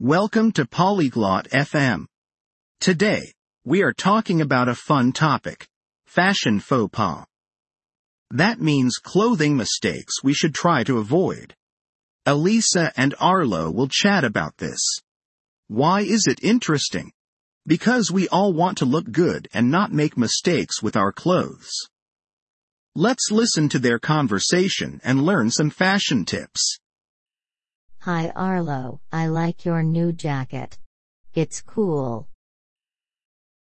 Welcome to Polyglot FM. Today, we are talking about a fun topic. Fashion faux pas. That means clothing mistakes we should try to avoid. Elisa and Arlo will chat about this. Why is it interesting? Because we all want to look good and not make mistakes with our clothes. Let's listen to their conversation and learn some fashion tips. Hi Arlo, I like your new jacket. It's cool.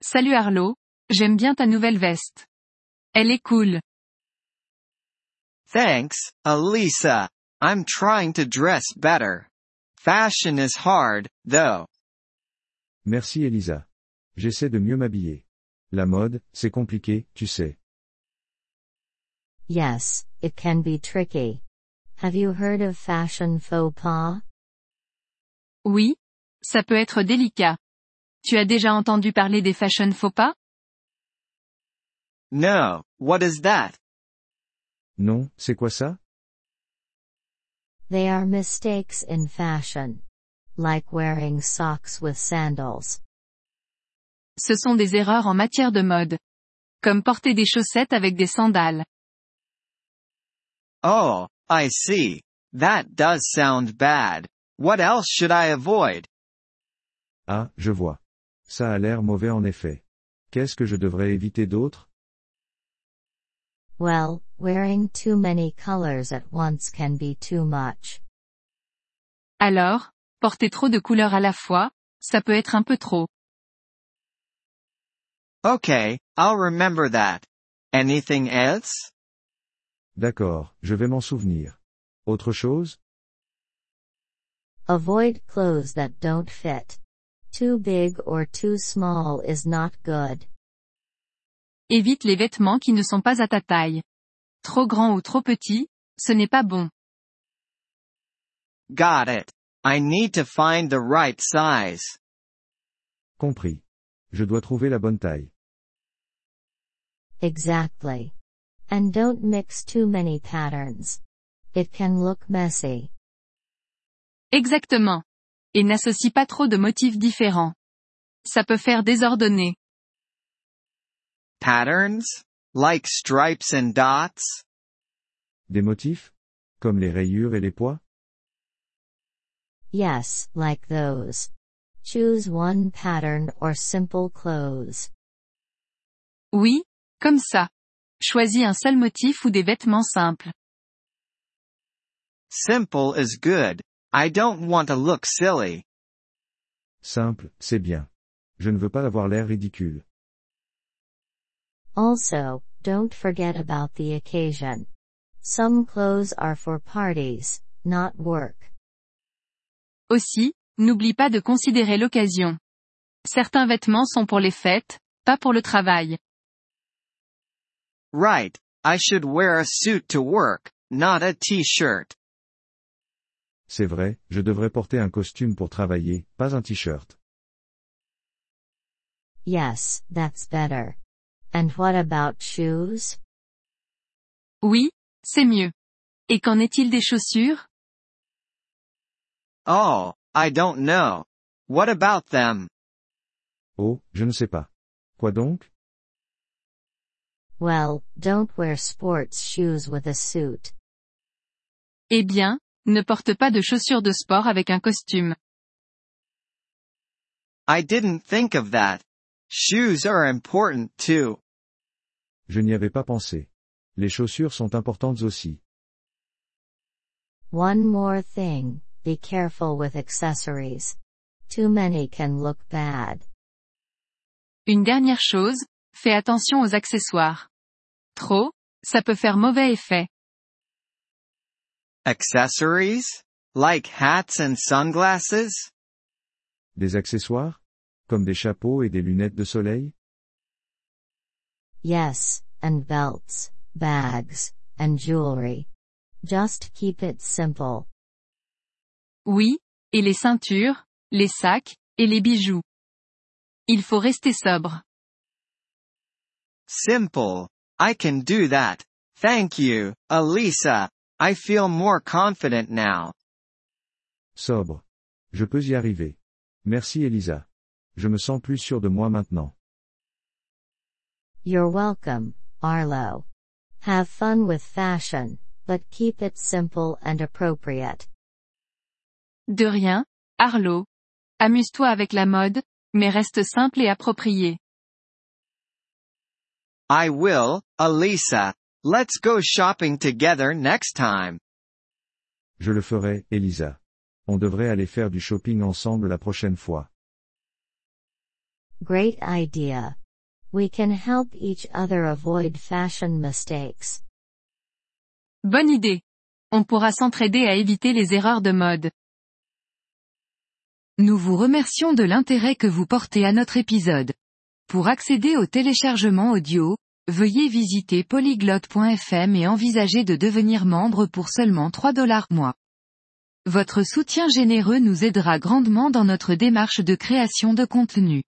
Salut Arlo, j'aime bien ta nouvelle veste. Elle est cool. Thanks, Elisa. I'm trying to dress better. Fashion is hard, though. Merci Elisa. J'essaie de mieux m'habiller. La mode, c'est compliqué, tu sais. Yes, it can be tricky. Have you heard of fashion faux pas? Oui, ça peut être délicat. Tu as déjà entendu parler des fashion faux pas? No, what is that? Non, c'est quoi ça? They are mistakes in fashion. Like wearing socks with sandals. Ce sont des erreurs en matière de mode. Comme porter des chaussettes avec des sandales. Oh, I see. That does sound bad. What else should I avoid? Ah, je vois. Ça a l'air mauvais en effet. Qu'est-ce que je devrais éviter d'autre? Well, wearing too many colors at once can be too much. Alors, porter trop de couleurs à la fois, ça peut être un peu trop. Okay, I'll remember that. Anything else? D'accord, je vais m'en souvenir. Autre chose? Avoid clothes that don't fit. Too big or too small is not good. Évite les vêtements qui ne sont pas à ta taille. Trop grand ou trop petit, ce n'est pas bon. Got it. I need to find the right size. Compris. Je dois trouver la bonne taille. Exactly. And don't mix too many patterns. It can look messy. Exactement. Et n'associe pas trop de motifs différents. Ça peut faire désordonné. Patterns? Like stripes and dots? Des motifs? Comme les rayures et les pois? Yes, like those. Choose one pattern or simple clothes. Oui, comme ça. Choisis un seul motif ou des vêtements simples. Simple is good. I don't want to look silly. Simple, c'est bien. Je ne veux pas avoir l'air ridicule. Also, don't forget about the occasion. Some clothes are for parties, not work. Aussi, n'oublie pas de considérer l'occasion. Certains vêtements sont pour les fêtes, pas pour le travail. Right. I should wear a suit to work, not a t-shirt. C'est vrai, je devrais porter un costume pour travailler, pas un t-shirt. Yes, that's better. And what about shoes? Oui, c'est mieux. Et qu'en est-il des chaussures? Oh, I don't know. What about them? Oh, je ne sais pas. Quoi donc? Well, don't wear sports shoes with a suit. Eh bien, ne porte pas de chaussures de sport avec un costume. I didn't think of that. Shoes are important too. Je n'y avais pas pensé. Les chaussures sont importantes aussi. One more thing, be careful with accessories. Too many can look bad. Une dernière chose, fais attention aux accessoires. Trop, ça peut faire mauvais effet. Accessories? Like hats and sunglasses? Des accessoires? Comme des chapeaux et des lunettes de soleil? Yes, and belts, bags, and jewelry. Just keep it simple. Oui, et les ceintures, les sacs, et les bijoux. Il faut rester sobre. Simple. I can do that. Thank you, Elisa. I feel more confident now. Sobre. Je peux y arriver. Merci Elisa. Je me sens plus sûr de moi maintenant. You're welcome, Arlo. Have fun with fashion, but keep it simple and appropriate. De rien, Arlo. Amuse-toi avec la mode, mais reste simple et approprié. I will, Elisa. Let's go shopping together next time. Je le ferai, Elisa. On devrait aller faire du shopping ensemble la prochaine fois. Great idea. We can help each other avoid fashion mistakes. Bonne idée. On pourra s'entraider à éviter les erreurs de mode. Nous vous remercions de l'intérêt que vous portez à notre épisode. Pour accéder au téléchargement audio, veuillez visiter polyglotte.fm et envisager de devenir membre pour seulement 3 dollars mois. Votre soutien généreux nous aidera grandement dans notre démarche de création de contenu.